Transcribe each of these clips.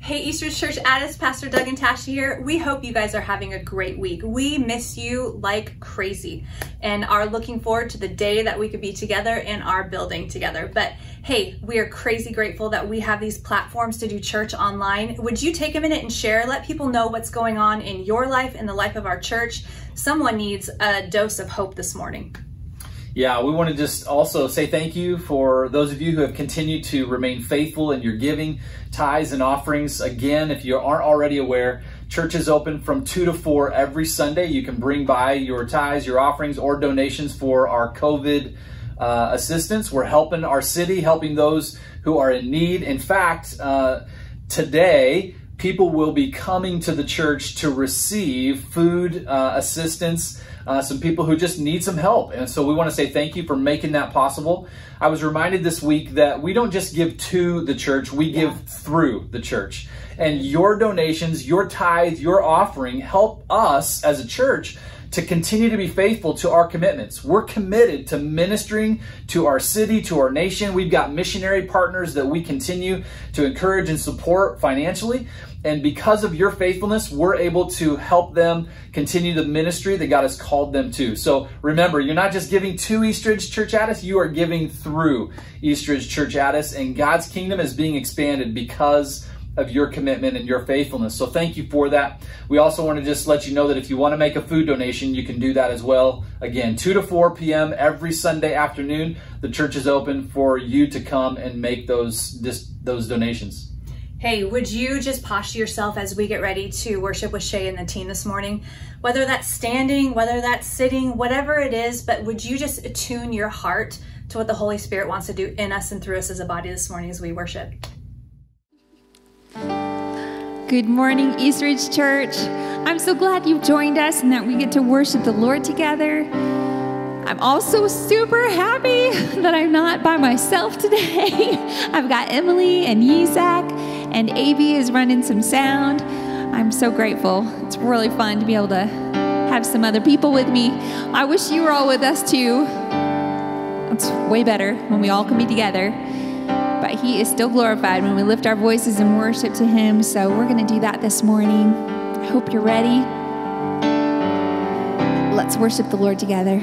Hey, Eastridge Church Addis, Pastor Doug and Tasha here. We hope you guys are having a great week. We miss you like crazy and are looking forward to the day that we could be together in our building together. But hey, we are crazy grateful that we have these platforms to do church online. Would you take a minute and share? Let people know what's going on in your life, in the life of our church. Someone needs a dose of hope this morning. Yeah, we want to just also say thank you for those of you who have continued to remain faithful in your giving, tithes, and offerings. Again, if you aren't already aware, church is open from 2 to 4 every Sunday. You can bring by your tithes, your offerings, or donations for our COVID uh, assistance. We're helping our city, helping those who are in need. In fact, uh, today, people will be coming to the church to receive food uh, assistance uh, some people who just need some help. And so we want to say thank you for making that possible. I was reminded this week that we don't just give to the church, we give through the church. And your donations, your tithe, your offering help us as a church to continue to be faithful to our commitments. We're committed to ministering to our city, to our nation. We've got missionary partners that we continue to encourage and support financially. And because of your faithfulness, we're able to help them continue the ministry that God has called them to. So remember, you're not just giving to Eastridge Church Addis, you are giving through Eastridge Church Addis, and God's kingdom is being expanded because of your commitment and your faithfulness. So thank you for that. We also want to just let you know that if you want to make a food donation, you can do that as well. Again, 2 to 4 p.m. every Sunday afternoon, the church is open for you to come and make those this, those donations. Hey, would you just posture yourself as we get ready to worship with Shay and the team this morning? Whether that's standing, whether that's sitting, whatever it is, but would you just attune your heart to what the Holy Spirit wants to do in us and through us as a body this morning as we worship? Good morning, Eastridge Church. I'm so glad you've joined us and that we get to worship the Lord together. I'm also super happy that I'm not by myself today. I've got Emily and Yisak, and Avi is running some sound. I'm so grateful. It's really fun to be able to have some other people with me. I wish you were all with us too. It's way better when we all can be together. But He is still glorified when we lift our voices in worship to Him. So we're going to do that this morning. I hope you're ready. Let's worship the Lord together.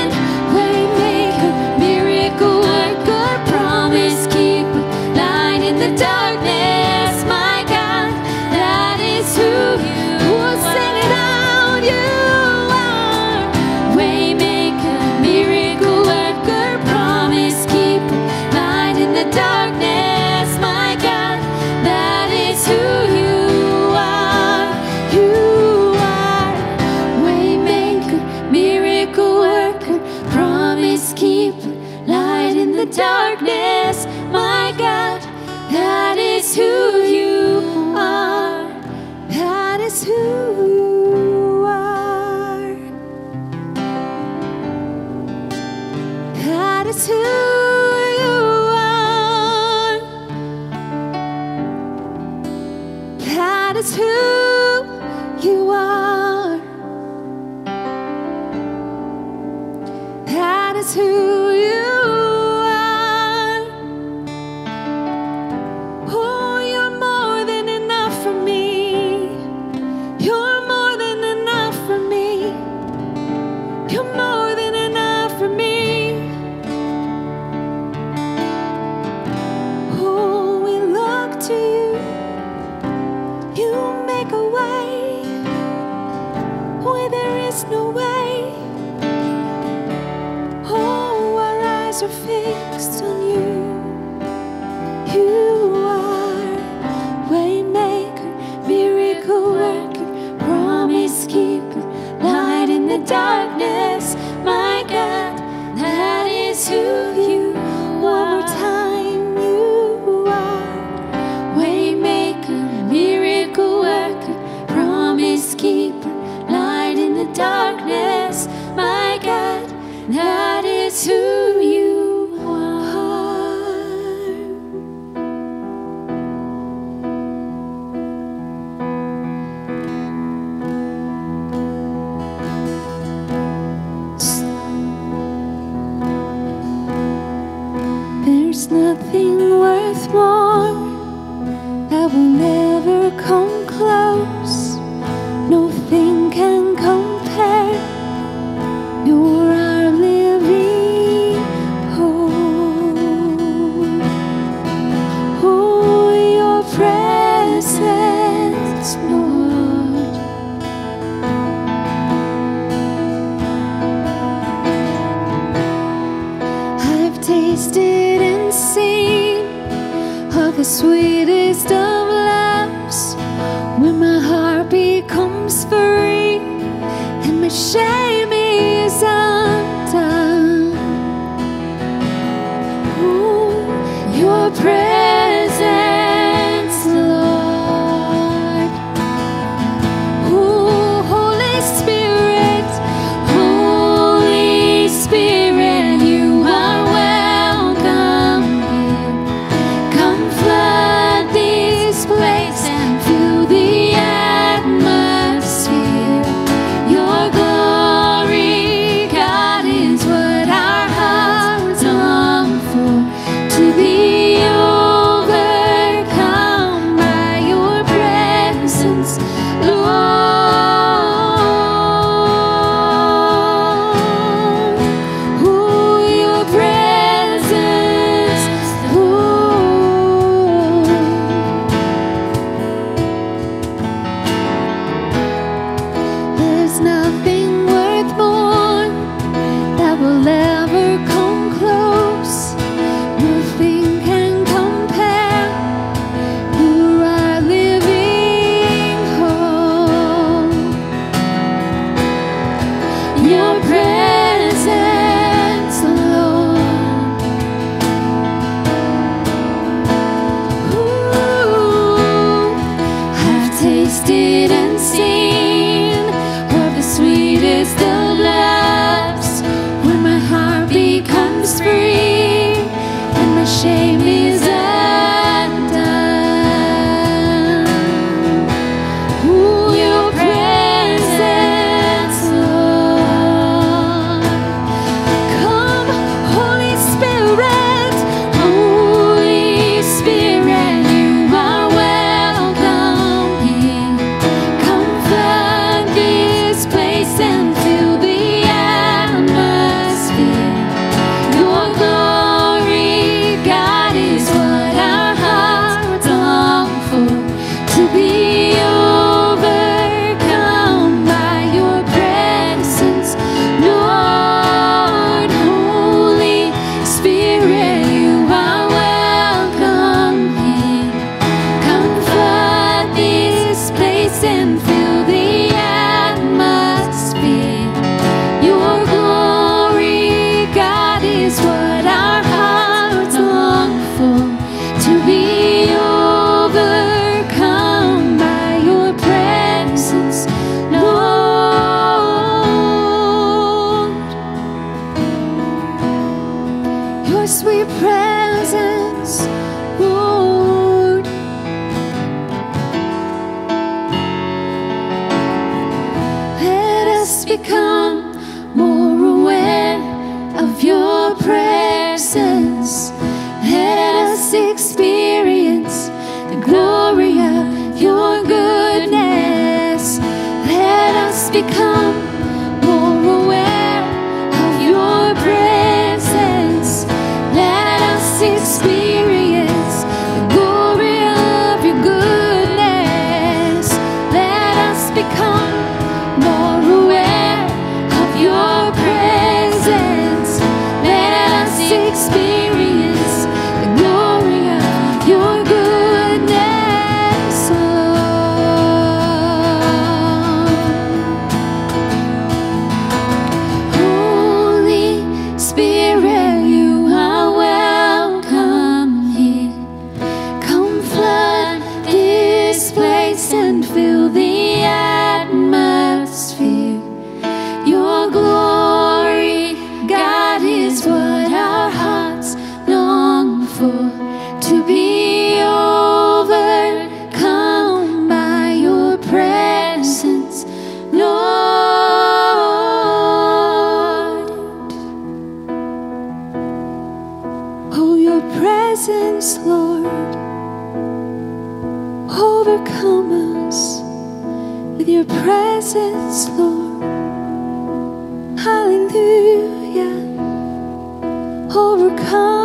Sweet presence,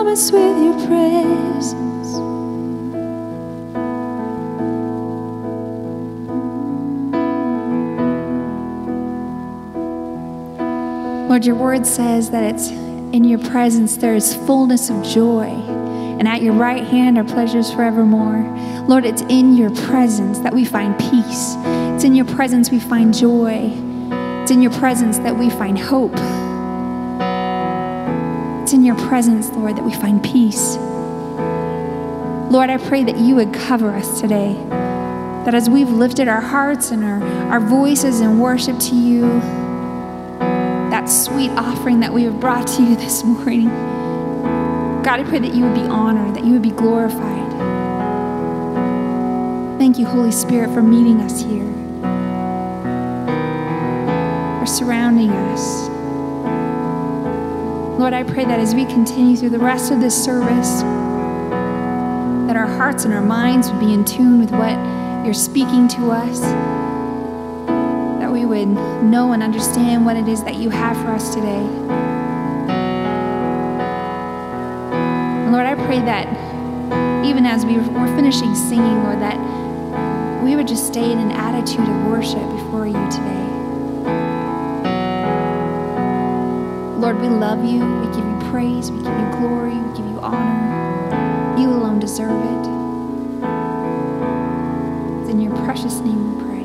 With your presence. Lord, your word says that it's in your presence there is fullness of joy, and at your right hand are pleasures forevermore. Lord, it's in your presence that we find peace. It's in your presence we find joy. It's in your presence that we find hope. It's in your presence, Lord, that we find peace. Lord, I pray that you would cover us today. That as we've lifted our hearts and our, our voices in worship to you, that sweet offering that we have brought to you this morning. God, I pray that you would be honored, that you would be glorified. Thank you, Holy Spirit, for meeting us here, for surrounding us. Lord, I pray that as we continue through the rest of this service, that our hearts and our minds would be in tune with what you're speaking to us that we would know and understand what it is that you have for us today. And Lord, I pray that even as we were finishing singing, Lord, that we would just stay in an attitude of worship before you today. Lord, we love you. We give you praise. We give you glory. We give you honor. You alone deserve it. It's in your precious name we pray.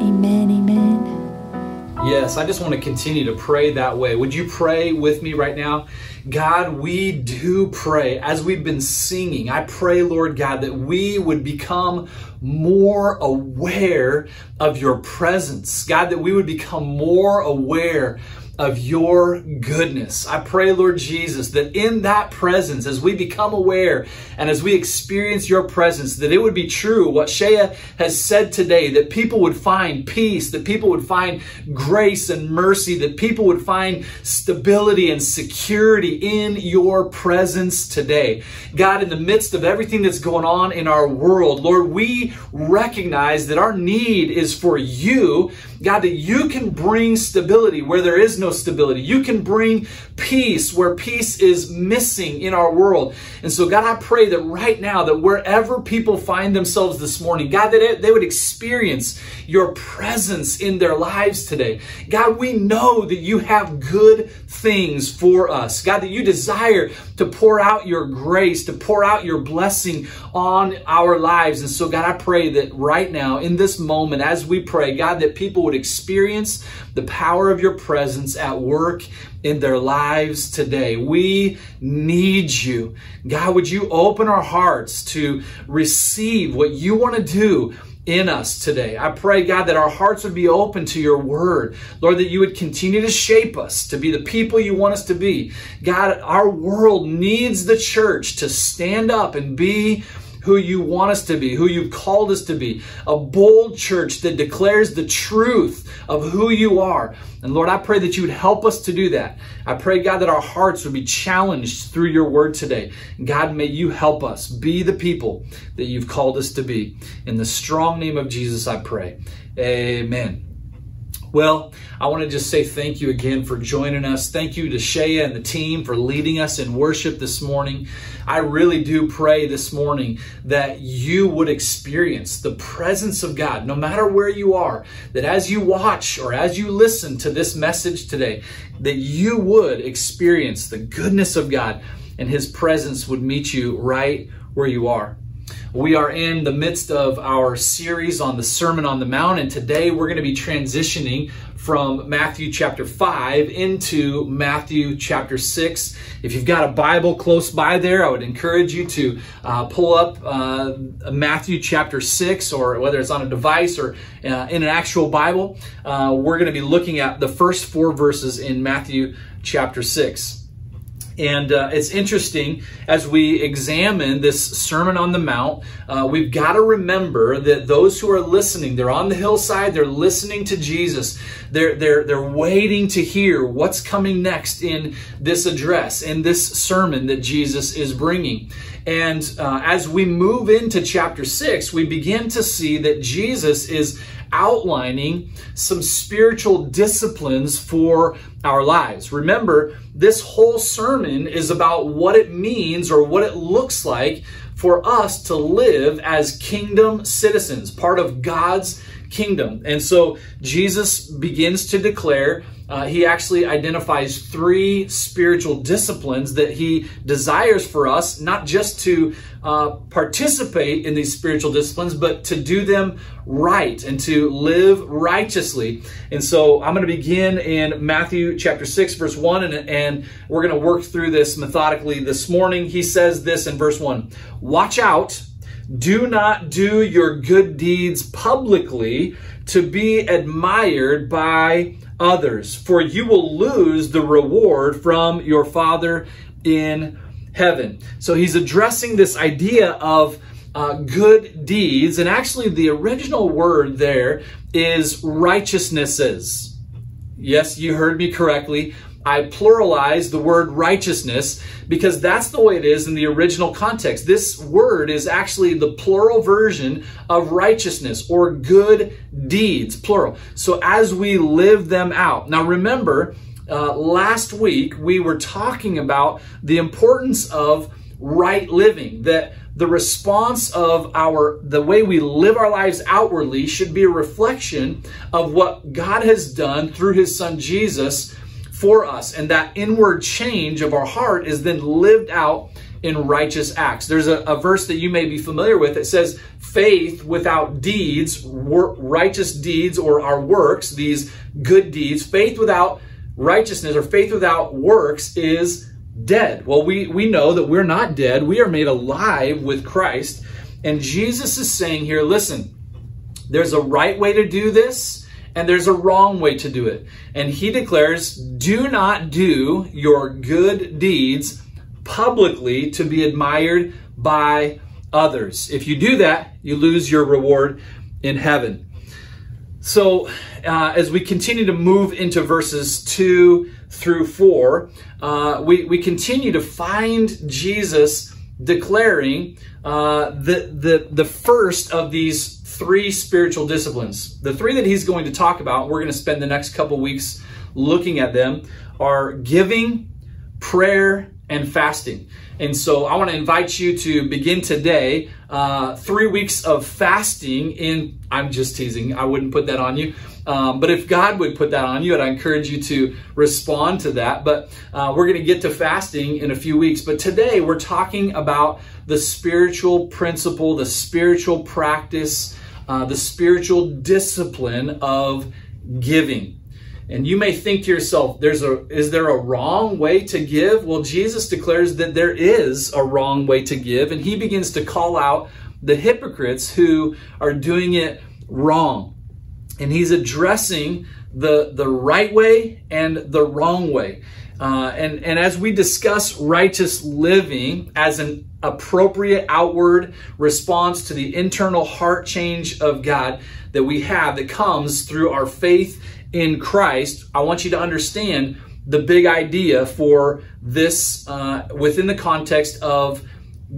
Amen. Amen. Yes, I just want to continue to pray that way. Would you pray with me right now? God, we do pray as we've been singing. I pray, Lord God, that we would become more aware of your presence. God, that we would become more aware of your goodness. I pray, Lord Jesus, that in that presence, as we become aware and as we experience your presence, that it would be true what Shea has said today, that people would find peace, that people would find grace and mercy, that people would find stability and security in your presence today. God, in the midst of everything that's going on in our world, Lord, we recognize that our need is for you God, that you can bring stability where there is no stability. You can bring peace where peace is missing in our world. And so, God, I pray that right now, that wherever people find themselves this morning, God, that they would experience your presence in their lives today. God, we know that you have good things for us. God, that you desire to pour out your grace, to pour out your blessing on our lives. And so, God, I pray that right now, in this moment, as we pray, God, that people would experience the power of your presence at work in their lives today. We need you. God, would you open our hearts to receive what you want to do in us today. I pray, God, that our hearts would be open to your word. Lord, that you would continue to shape us to be the people you want us to be. God, our world needs the church to stand up and be who you want us to be, who you've called us to be. A bold church that declares the truth of who you are. And Lord, I pray that you would help us to do that. I pray, God, that our hearts would be challenged through your word today. God, may you help us be the people that you've called us to be. In the strong name of Jesus, I pray. Amen. Well, I want to just say thank you again for joining us. Thank you to Shea and the team for leading us in worship this morning. I really do pray this morning that you would experience the presence of God, no matter where you are, that as you watch or as you listen to this message today, that you would experience the goodness of God and His presence would meet you right where you are. We are in the midst of our series on the Sermon on the Mount, and today we're going to be transitioning from Matthew chapter 5 into Matthew chapter 6. If you've got a Bible close by there, I would encourage you to uh, pull up uh, Matthew chapter 6, or whether it's on a device or uh, in an actual Bible. Uh, we're going to be looking at the first four verses in Matthew chapter 6. And uh, it's interesting as we examine this Sermon on the Mount, uh, we've got to remember that those who are listening, they're on the hillside, they're listening to Jesus. They're, they're, they're waiting to hear what's coming next in this address, in this sermon that Jesus is bringing. And uh, as we move into chapter 6, we begin to see that Jesus is outlining some spiritual disciplines for our lives. Remember, this whole sermon is about what it means or what it looks like for us to live as kingdom citizens, part of God's kingdom. And so Jesus begins to declare uh, he actually identifies three spiritual disciplines that he desires for us, not just to uh, participate in these spiritual disciplines, but to do them right and to live righteously. And so I'm going to begin in Matthew chapter 6, verse 1, and, and we're going to work through this methodically this morning. He says this in verse 1 Watch out, do not do your good deeds publicly to be admired by others, for you will lose the reward from your Father in heaven. So he's addressing this idea of uh, good deeds, and actually, the original word there is righteousnesses. Yes, you heard me correctly. I pluralize the word righteousness because that's the way it is in the original context. This word is actually the plural version of righteousness or good deeds, plural. So as we live them out. Now remember, uh, last week we were talking about the importance of right living, that the response of our the way we live our lives outwardly should be a reflection of what God has done through his son Jesus for us. And that inward change of our heart is then lived out in righteous acts. There's a, a verse that you may be familiar with. that says, faith without deeds, righteous deeds or our works, these good deeds, faith without righteousness or faith without works is dead. Well, we, we know that we're not dead. We are made alive with Christ. And Jesus is saying here, listen, there's a right way to do this and there's a wrong way to do it. And he declares, do not do your good deeds publicly to be admired by others. If you do that, you lose your reward in heaven. So, uh, as we continue to move into verses 2 through 4, uh, we, we continue to find Jesus declaring uh, the, the, the first of these three spiritual disciplines. The three that he's going to talk about, we're going to spend the next couple weeks looking at them, are giving, prayer, and fasting. And so I want to invite you to begin today uh, three weeks of fasting in, I'm just teasing, I wouldn't put that on you. Um, but if God would put that on you, I'd encourage you to respond to that. But uh, we're going to get to fasting in a few weeks. But today we're talking about the spiritual principle, the spiritual practice uh, the spiritual discipline of giving. And you may think to yourself, there's a is there a wrong way to give? Well, Jesus declares that there is a wrong way to give, and he begins to call out the hypocrites who are doing it wrong. And he's addressing the the right way and the wrong way. Uh, and, and as we discuss righteous living as an appropriate outward response to the internal heart change of God that we have that comes through our faith in Christ, I want you to understand the big idea for this uh, within the context of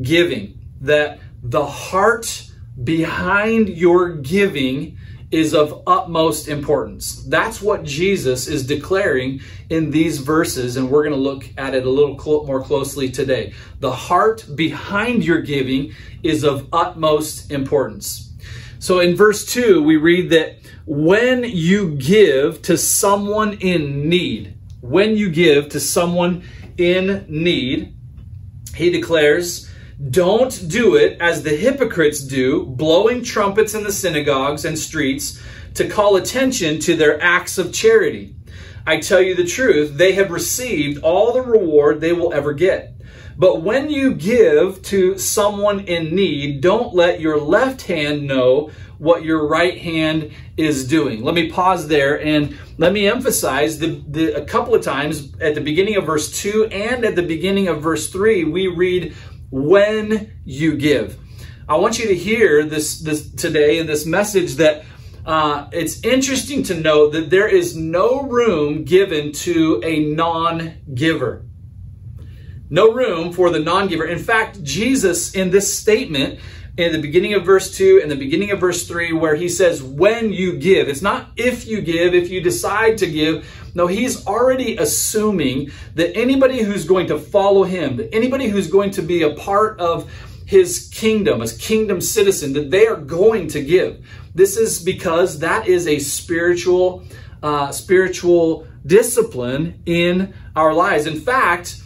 giving. That the heart behind your giving is of utmost importance. That's what Jesus is declaring in these verses, and we're going to look at it a little cl- more closely today. The heart behind your giving is of utmost importance. So in verse 2, we read that when you give to someone in need, when you give to someone in need, he declares, don't do it as the hypocrites do, blowing trumpets in the synagogues and streets to call attention to their acts of charity. I tell you the truth, they have received all the reward they will ever get. But when you give to someone in need, don't let your left hand know what your right hand is doing. Let me pause there and let me emphasize the, the a couple of times at the beginning of verse 2 and at the beginning of verse 3 we read when you give. I want you to hear this this today in this message that uh, it's interesting to note that there is no room given to a non-giver. No room for the non-giver. In fact, Jesus in this statement in the beginning of verse 2 and the beginning of verse 3 where he says when you give. It's not if you give, if you decide to give. No, he's already assuming that anybody who's going to follow him, that anybody who's going to be a part of his kingdom, as kingdom citizen, that they are going to give. This is because that is a spiritual, uh, spiritual discipline in our lives. In fact,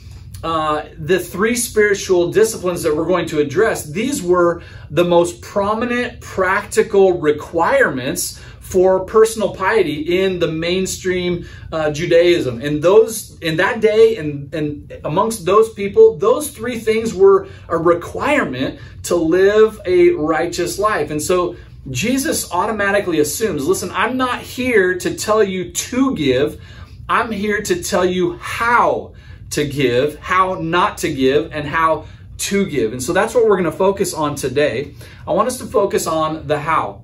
uh, the three spiritual disciplines that we're going to address, these were the most prominent practical requirements for personal piety in the mainstream uh, Judaism. And those in that day and, and amongst those people, those three things were a requirement to live a righteous life. And so Jesus automatically assumes, listen, I'm not here to tell you to give. I'm here to tell you how to give, how not to give, and how to give. And so that's what we're going to focus on today. I want us to focus on the how.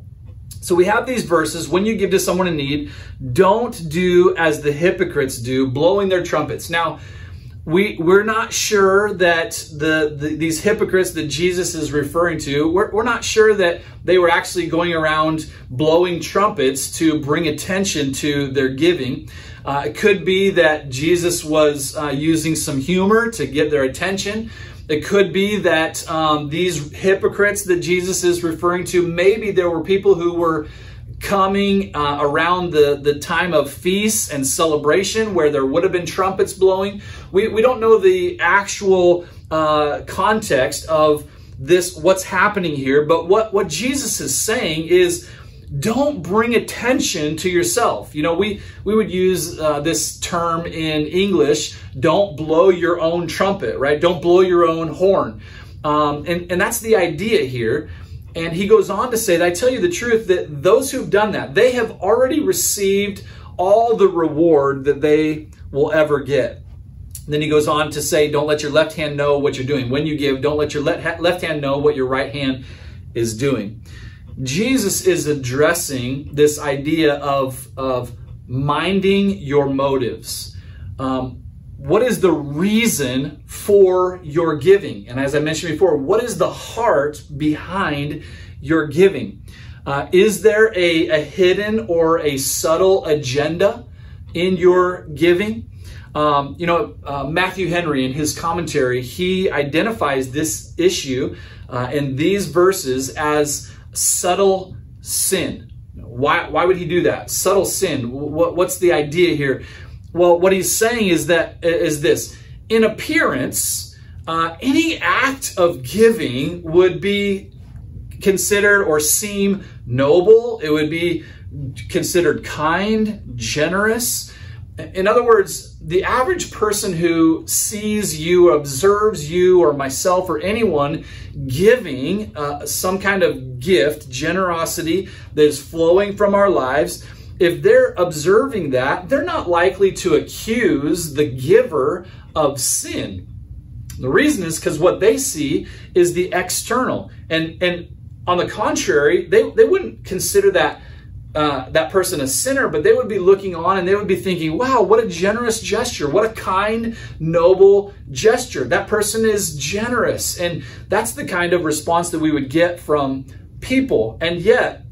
So we have these verses. When you give to someone in need, don't do as the hypocrites do, blowing their trumpets. Now, we we're not sure that the, the, these hypocrites that Jesus is referring to we're, we're not sure that they were actually going around blowing trumpets to bring attention to their giving uh, it could be that Jesus was uh, using some humor to get their attention. It could be that um, these hypocrites that Jesus is referring to, maybe there were people who were coming uh, around the, the time of feasts and celebration where there would have been trumpets blowing. We, we don't know the actual uh, context of this, what's happening here, but what, what Jesus is saying is don't bring attention to yourself. You know, we, we would use uh, this term in English, don't blow your own trumpet, right? Don't blow your own horn. Um, and, and that's the idea here. And he goes on to say that I tell you the truth that those who've done that, they have already received all the reward that they will ever get. then he goes on to say, don't let your left hand know what you're doing. When you give, don't let your left hand know what your right hand is doing. Jesus is addressing this idea of, of minding your motives. Um, what is the reason for your giving? And as I mentioned before, what is the heart behind your giving? Uh, is there a, a hidden or a subtle agenda in your giving? Um, you know, uh, Matthew Henry in his commentary, he identifies this issue uh, in these verses as subtle sin. Why, why would he do that? Subtle sin. What, what's the idea here? Well, what he's saying is that is this: in appearance, uh, any act of giving would be considered or seem noble. It would be considered kind, generous. In other words, the average person who sees you, observes you, or myself, or anyone giving uh, some kind of gift, generosity that is flowing from our lives, if they're observing that, they're not likely to accuse the giver of sin. The reason is because what they see is the external. And, and on the contrary, they, they wouldn't consider that uh, that person a sinner, but they would be looking on and they would be thinking, wow, what a generous gesture. What a kind, noble gesture. That person is generous. And that's the kind of response that we would get from people. And yet,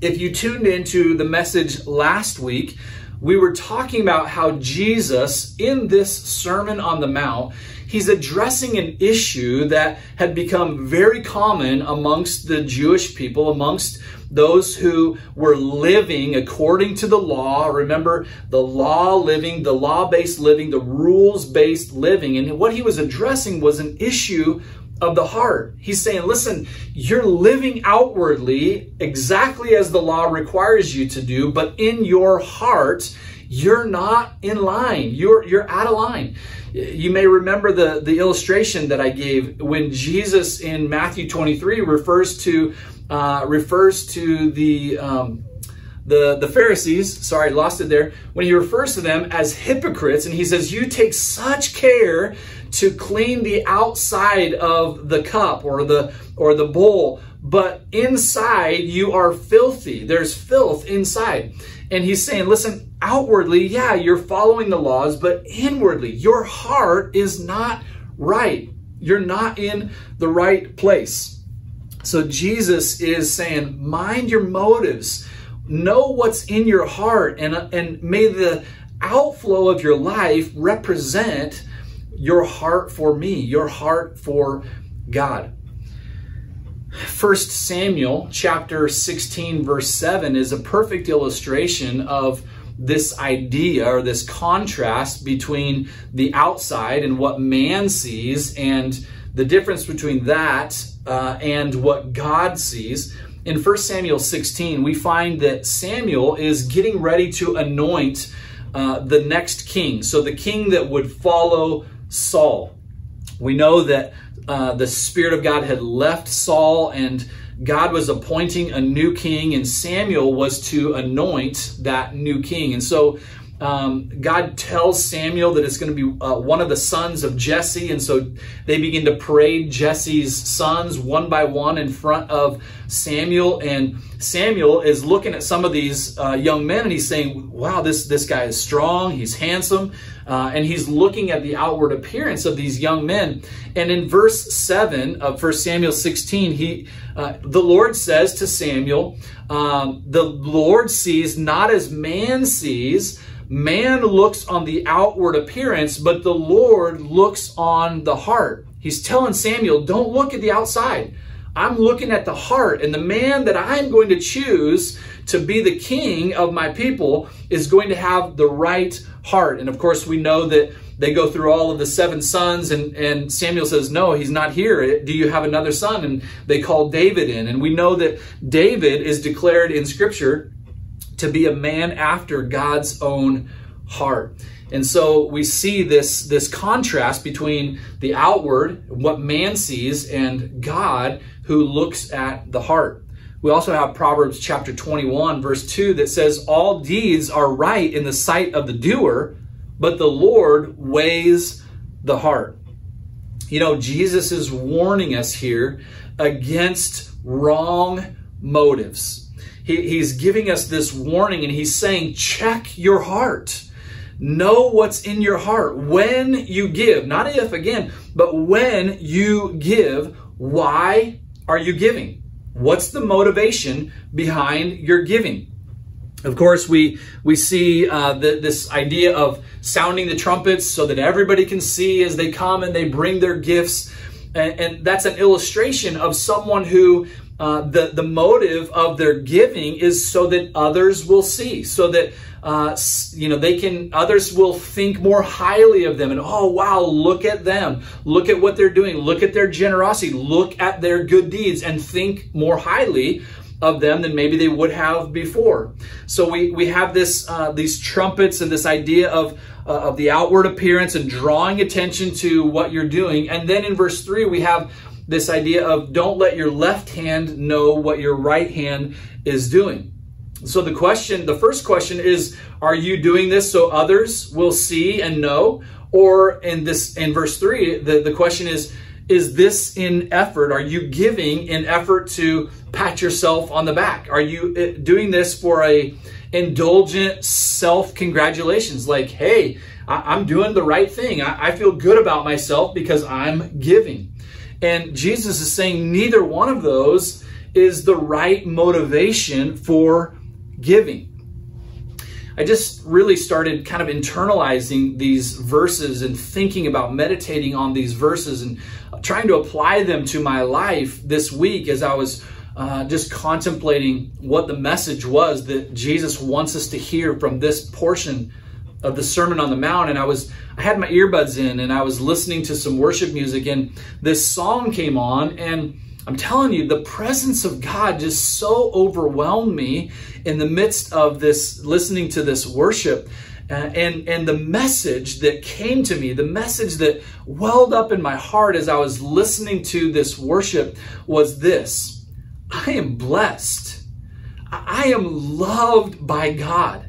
if you tuned into the message last week, we were talking about how Jesus, in this Sermon on the Mount, he's addressing an issue that had become very common amongst the Jewish people, amongst those who were living according to the law. Remember, the law living, the law based living, the rules based living. And what he was addressing was an issue of the heart. He's saying, listen, you're living outwardly exactly as the law requires you to do, but in your heart, you're not in line. You're, you're out of line. You may remember the, the illustration that I gave when Jesus in Matthew 23 refers to uh, refers to the um, the, the Pharisees, sorry, lost it there, when he refers to them as hypocrites, and he says, You take such care to clean the outside of the cup or the or the bowl, but inside you are filthy. There's filth inside. And he's saying, listen, outwardly, yeah, you're following the laws, but inwardly, your heart is not right. You're not in the right place. So Jesus is saying, mind your motives. Know what's in your heart and, and may the outflow of your life represent your heart for me, your heart for God. First Samuel chapter 16 verse 7 is a perfect illustration of this idea or this contrast between the outside and what man sees and the difference between that uh, and what God sees. In 1 Samuel 16, we find that Samuel is getting ready to anoint uh, the next king. So the king that would follow Saul. We know that uh, the Spirit of God had left Saul and God was appointing a new king, and Samuel was to anoint that new king. And so um, God tells Samuel that it's going to be uh, one of the sons of Jesse. And so they begin to parade Jesse's sons one by one in front of Samuel. And Samuel is looking at some of these uh, young men and he's saying, wow, this, this guy is strong. He's handsome. Uh, and he's looking at the outward appearance of these young men. And in verse 7 of 1 Samuel 16, he, uh, the Lord says to Samuel, um, the Lord sees not as man sees, Man looks on the outward appearance, but the Lord looks on the heart. He's telling Samuel, don't look at the outside. I'm looking at the heart, and the man that I'm going to choose to be the king of my people is going to have the right heart. And of course, we know that they go through all of the seven sons, and, and Samuel says, No, he's not here. Do you have another son? And they call David in. And we know that David is declared in Scripture to be a man after God's own heart. And so we see this, this contrast between the outward, what man sees, and God who looks at the heart. We also have Proverbs chapter 21, verse 2, that says, All deeds are right in the sight of the doer, but the Lord weighs the heart. You know, Jesus is warning us here against wrong motives he, he's giving us this warning and he's saying, check your heart. Know what's in your heart. When you give, not if again, but when you give, why are you giving? What's the motivation behind your giving? Of course, we we see uh, the, this idea of sounding the trumpets so that everybody can see as they come and they bring their gifts, and, and that's an illustration of someone who uh, the, the motive of their giving is so that others will see, so that uh, you know they can others will think more highly of them and oh wow look at them. Look at what they're doing. Look at their generosity. Look at their good deeds and think more highly of them than maybe they would have before. So we we have this uh, these trumpets and this idea of uh, of the outward appearance and drawing attention to what you're doing. And then in verse 3 we have this idea of don't let your left hand know what your right hand is doing. So the question, the first question is, are you doing this so others will see and know? Or in this, in verse three, the, the question is, is this in effort? Are you giving in effort to pat yourself on the back? Are you eh, doing this for a indulgent self congratulations? Like, hey, I, am doing the right thing. I, I feel good about myself because I'm giving. And Jesus is saying neither one of those is the right motivation for giving. I just really started kind of internalizing these verses and thinking about meditating on these verses and trying to apply them to my life this week as I was uh, just contemplating what the message was that Jesus wants us to hear from this portion of the Sermon on the Mount, and I was I had my earbuds in and I was listening to some worship music, and this song came on, and I'm telling you, the presence of God just so overwhelmed me in the midst of this listening to this worship. Uh, and and the message that came to me, the message that welled up in my heart as I was listening to this worship was this: I am blessed. I am loved by God.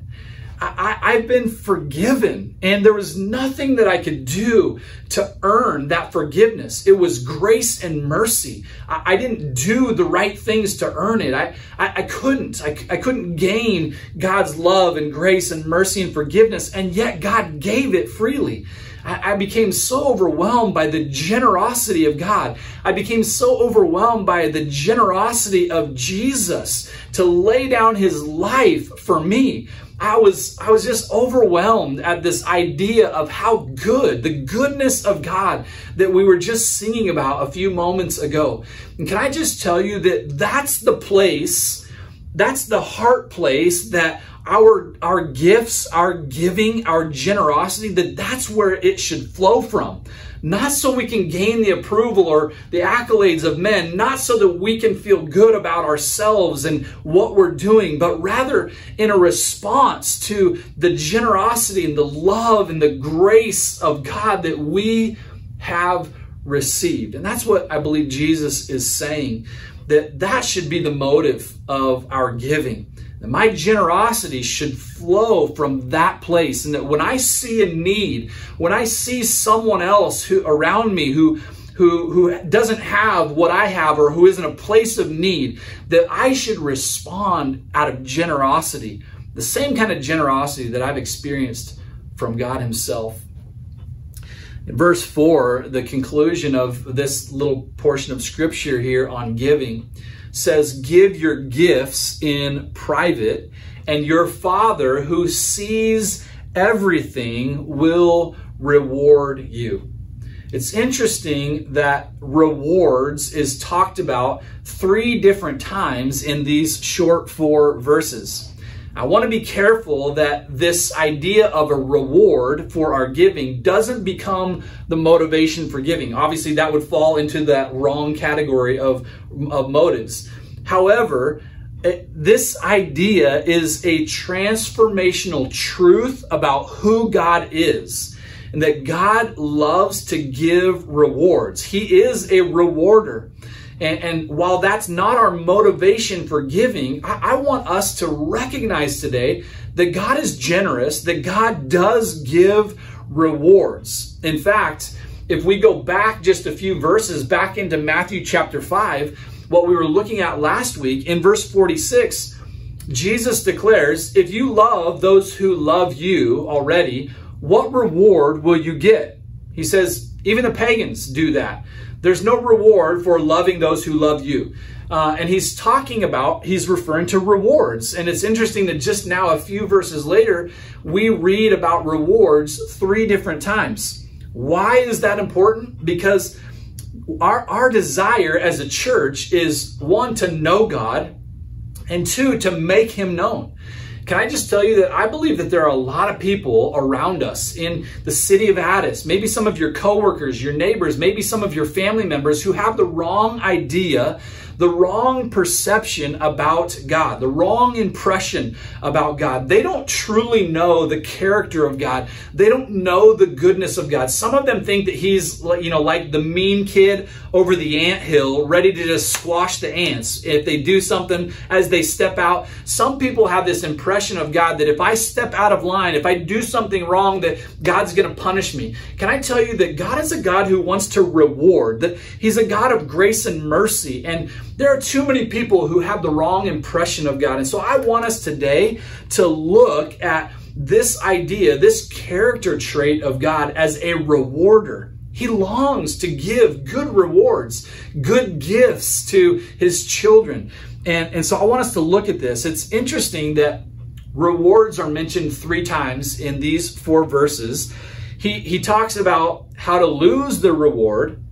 I, have been forgiven, and there was nothing that I could do to earn that forgiveness. It was grace and mercy. I, I didn't do the right things to earn it. I, I, I couldn't. I, I couldn't gain God's love and grace and mercy and forgiveness, and yet God gave it freely. I, I became so overwhelmed by the generosity of God. I became so overwhelmed by the generosity of Jesus to lay down his life for me. I was I was just overwhelmed at this idea of how good the goodness of God that we were just singing about a few moments ago. And can I just tell you that that's the place that's the heart place that our our gifts, our giving, our generosity that that's where it should flow from not so we can gain the approval or the accolades of men, not so that we can feel good about ourselves and what we're doing, but rather in a response to the generosity and the love and the grace of God that we have received. And that's what I believe Jesus is saying that that should be the motive of our giving that my generosity should flow from that place. And that when I see a need, when I see someone else who around me who who, who doesn't have what I have or who is in a place of need, that I should respond out of generosity. The same kind of generosity that I've experienced from God Himself. In verse 4, the conclusion of this little portion of scripture here on giving says, Give your gifts in private, and your Father who sees everything will reward you. It's interesting that rewards is talked about three different times in these short four verses. I want to be careful that this idea of a reward for our giving doesn't become the motivation for giving. Obviously, that would fall into that wrong category of, of motives. However, eh, this idea is a transformational truth about who God is and that God loves to give rewards. He is a rewarder. And, and while that's not our motivation for giving, I, I want us to recognize today that God is generous, that God does give rewards. In fact, if we go back just a few verses back into Matthew chapter 5, what we were looking at last week, in verse 46, Jesus declares, If you love those who love you already, what reward will you get? He says, Even the pagans do that. There's no reward for loving those who love you. Uh, and he's talking about, he's referring to rewards. And it's interesting that just now, a few verses later, we read about rewards three different times. Why is that important? Because our, our desire as a church is one, to know God, and two, to make him known. Can I just tell you that I believe that there are a lot of people around us in the city of Addis, maybe some of your coworkers, your neighbors, maybe some of your family members who have the wrong idea the wrong perception about God, the wrong impression about God. They don't truly know the character of God. They don't know the goodness of God. Some of them think that he's, you know, like the mean kid over the ant hill, ready to just squash the ants if they do something as they step out. Some people have this impression of God that if I step out of line, if I do something wrong, that God's going to punish me. Can I tell you that God is a God who wants to reward, that he's a God of grace and mercy. And there are too many people who have the wrong impression of God. And so I want us today to look at this idea, this character trait of God as a rewarder. He longs to give good rewards, good gifts to his children. And, and so I want us to look at this. It's interesting that rewards are mentioned three times in these four verses. He, he talks about how to lose the reward,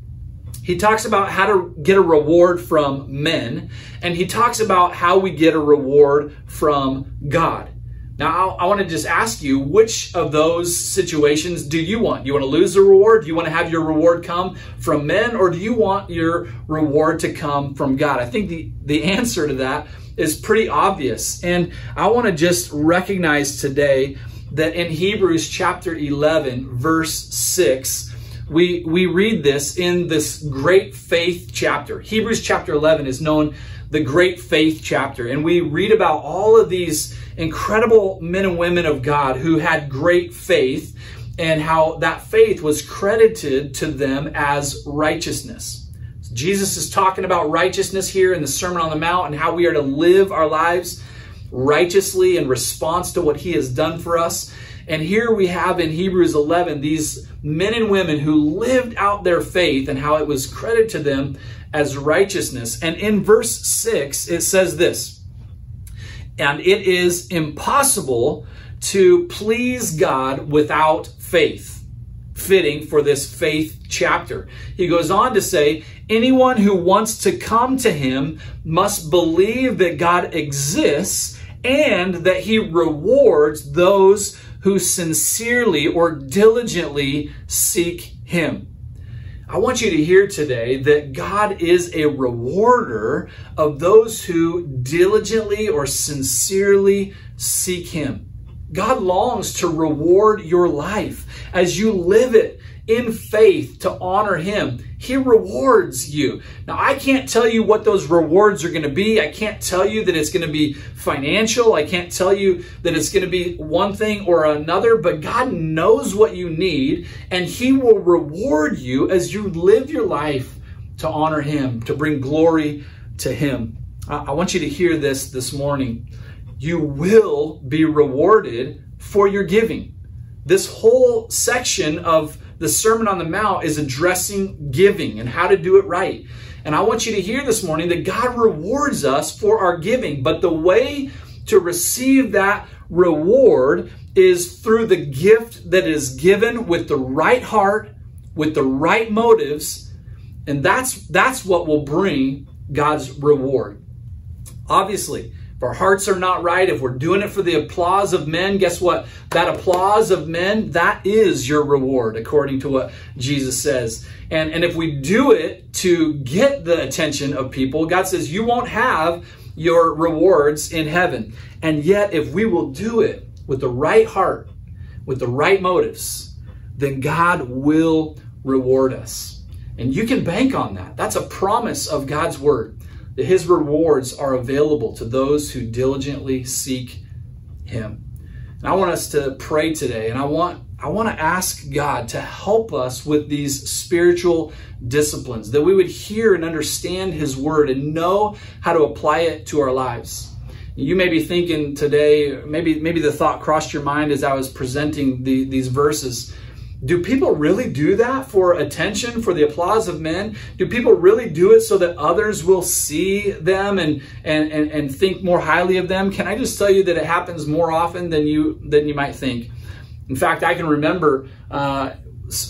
he talks about how to get a reward from men, and he talks about how we get a reward from God. Now, I, want to just ask you, which of those situations do you want? You want to lose the reward? Do you want to have your reward come from men, or do you want your reward to come from God? I think the, the answer to that is pretty obvious. And I want to just recognize today that in Hebrews chapter 11, verse 6, we, we read this in this great faith chapter. Hebrews chapter 11 is known the great faith chapter. And we read about all of these incredible men and women of God who had great faith and how that faith was credited to them as righteousness. Jesus is talking about righteousness here in the Sermon on the Mount and how we are to live our lives righteously in response to what he has done for us. And here we have in Hebrews 11 these men and women who lived out their faith and how it was credited to them as righteousness. And in verse 6, it says this And it is impossible to please God without faith. Fitting for this faith chapter. He goes on to say, anyone who wants to come to him must believe that God exists and that he rewards those who sincerely or diligently seek him. I want you to hear today that God is a rewarder of those who diligently or sincerely seek him. God longs to reward your life as you live it in faith to honor Him. He rewards you. Now, I can't tell you what those rewards are going to be. I can't tell you that it's going to be financial. I can't tell you that it's going to be one thing or another, but God knows what you need and He will reward you as you live your life to honor Him, to bring glory to Him. I want you to hear this this morning you will be rewarded for your giving. This whole section of the Sermon on the Mount is addressing giving and how to do it right. And I want you to hear this morning that God rewards us for our giving, but the way to receive that reward is through the gift that is given with the right heart, with the right motives, and that's that's what will bring God's reward. Obviously, if our hearts are not right, if we're doing it for the applause of men, guess what? That applause of men, that is your reward, according to what Jesus says. And, and if we do it to get the attention of people, God says you won't have your rewards in heaven. And yet, if we will do it with the right heart, with the right motives, then God will reward us. And you can bank on that. That's a promise of God's word that his rewards are available to those who diligently seek him. And I want us to pray today, and I want I want to ask God to help us with these spiritual disciplines, that we would hear and understand His Word and know how to apply it to our lives. You may be thinking today, maybe maybe the thought crossed your mind as I was presenting the, these verses do people really do that for attention, for the applause of men? Do people really do it so that others will see them and, and, and, and think more highly of them? Can I just tell you that it happens more often than you, than you might think? In fact, I can remember uh,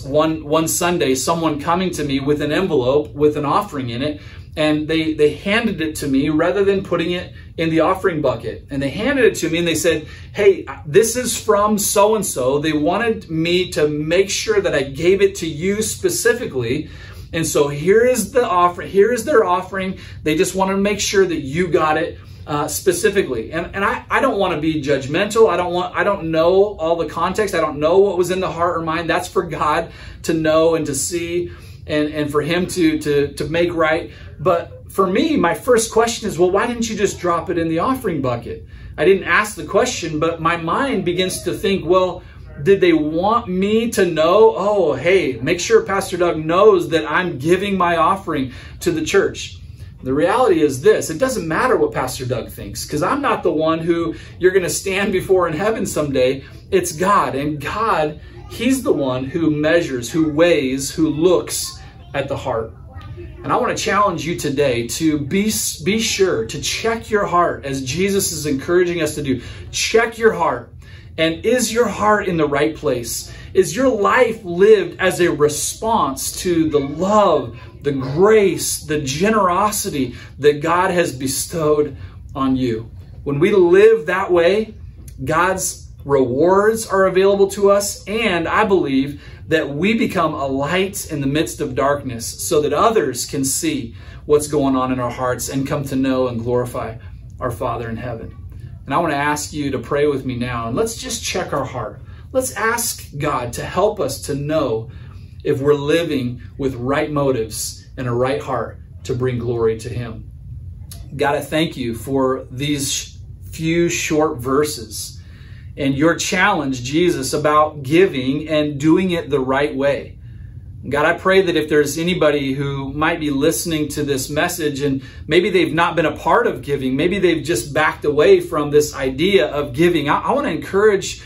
one, one Sunday someone coming to me with an envelope with an offering in it, and they, they handed it to me rather than putting it in the offering bucket. And they handed it to me and they said, Hey, this is from so and so. They wanted me to make sure that I gave it to you specifically. And so here is the offer. Here is their offering. They just wanted to make sure that you got it. Uh, specifically and, and I, I don't want to be judgmental i don't want i don't know all the context i don't know what was in the heart or mind that's for god to know and to see and, and for him to to to make right but for me, my first question is, well, why didn't you just drop it in the offering bucket? I didn't ask the question, but my mind begins to think, well, did they want me to know, oh, hey, make sure Pastor Doug knows that I'm giving my offering to the church? The reality is this it doesn't matter what Pastor Doug thinks because I'm not the one who you're going to stand before in heaven someday. It's God. And God, He's the one who measures, who weighs, who looks at the heart. And I want to challenge you today to be, be sure to check your heart as Jesus is encouraging us to do. Check your heart. And is your heart in the right place? Is your life lived as a response to the love, the grace, the generosity that God has bestowed on you? When we live that way, God's rewards are available to us, and I believe that we become a light in the midst of darkness so that others can see what's going on in our hearts and come to know and glorify our Father in heaven. And I want to ask you to pray with me now. And let's just check our heart. Let's ask God to help us to know if we're living with right motives and a right heart to bring glory to Him. God, I thank you for these few short verses and your challenge, Jesus, about giving and doing it the right way. God, I pray that if there's anybody who might be listening to this message and maybe they've not been a part of giving, maybe they've just backed away from this idea of giving, I, I want to encourage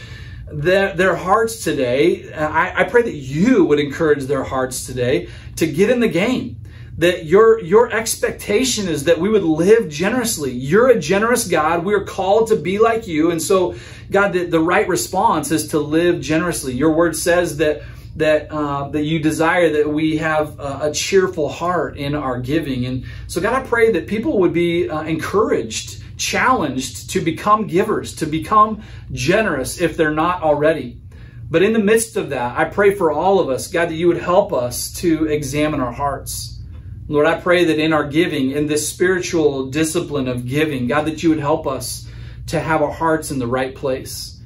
their, their hearts today. I, I pray that you would encourage their hearts today to get in the game that your your expectation is that we would live generously. You're a generous God. We are called to be like you. And so, God, the, the right response is to live generously. Your word says that that uh, that you desire that we have a, a, cheerful heart in our giving. And so, God, I pray that people would be uh, encouraged, challenged to become givers, to become generous if they're not already. But in the midst of that, I pray for all of us, God, that you would help us to examine our hearts. Lord, I pray that in our giving, in this spiritual discipline of giving, God, that you would help us to have our hearts in the right place.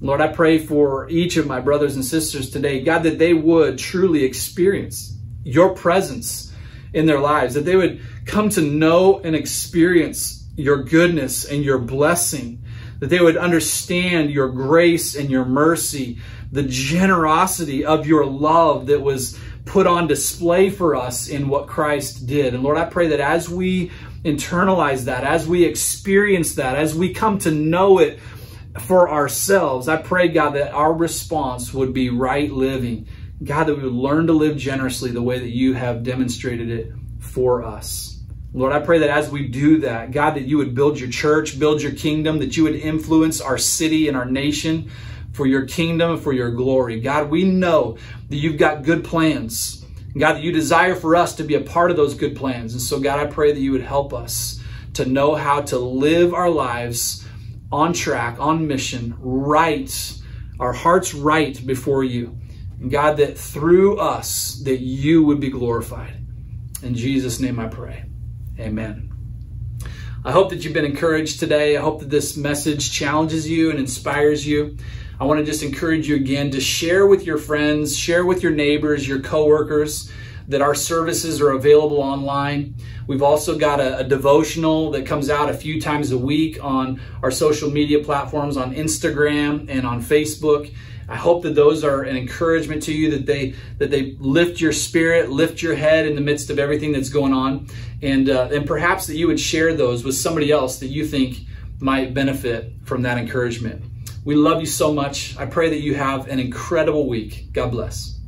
Lord, I pray for each of my brothers and sisters today, God, that they would truly experience your presence in their lives, that they would come to know and experience your goodness and your blessing, that they would understand your grace and your mercy, the generosity of your love that was put on display for us in what Christ did. And Lord, I pray that as we internalize that, as we experience that, as we come to know it for ourselves, I pray, God, that our response would be right living. God, that we would learn to live generously the way that you have demonstrated it for us. Lord, I pray that as we do that, God, that you would build your church, build your kingdom, that you would influence our city and our nation for your kingdom, and for your glory. God, we know that you've got good plans. God, that you desire for us to be a part of those good plans. And so, God, I pray that you would help us to know how to live our lives on track, on mission, right, our hearts right before you. And God, that through us, that you would be glorified. In Jesus' name I pray. Amen. I hope that you've been encouraged today. I hope that this message challenges you and inspires you. I want to just encourage you again to share with your friends, share with your neighbors, your coworkers that our services are available online. We've also got a, a, devotional that comes out a few times a week on our social media platforms on Instagram and on Facebook. I hope that those are an encouragement to you that they that they lift your spirit, lift your head in the midst of everything that's going on, and uh, and perhaps that you would share those with somebody else that you think might benefit from that encouragement. We love you so much. I pray that you have an incredible week. God bless.